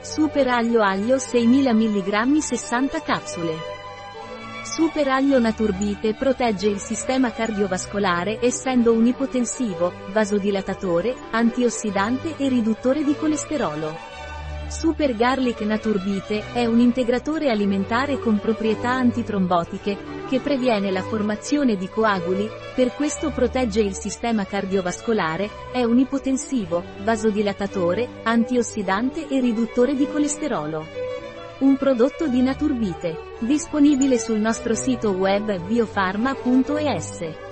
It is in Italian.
Super aglio aglio 6000 mg 60 capsule. Super aglio Naturbite protegge il sistema cardiovascolare essendo un ipotensivo, vasodilatatore, antiossidante e riduttore di colesterolo. Super Garlic Naturbite è un integratore alimentare con proprietà antitrombotiche, che previene la formazione di coaguli, per questo protegge il sistema cardiovascolare, è un ipotensivo, vasodilatatore, antiossidante e riduttore di colesterolo. Un prodotto di Naturbite, disponibile sul nostro sito web biofarma.es.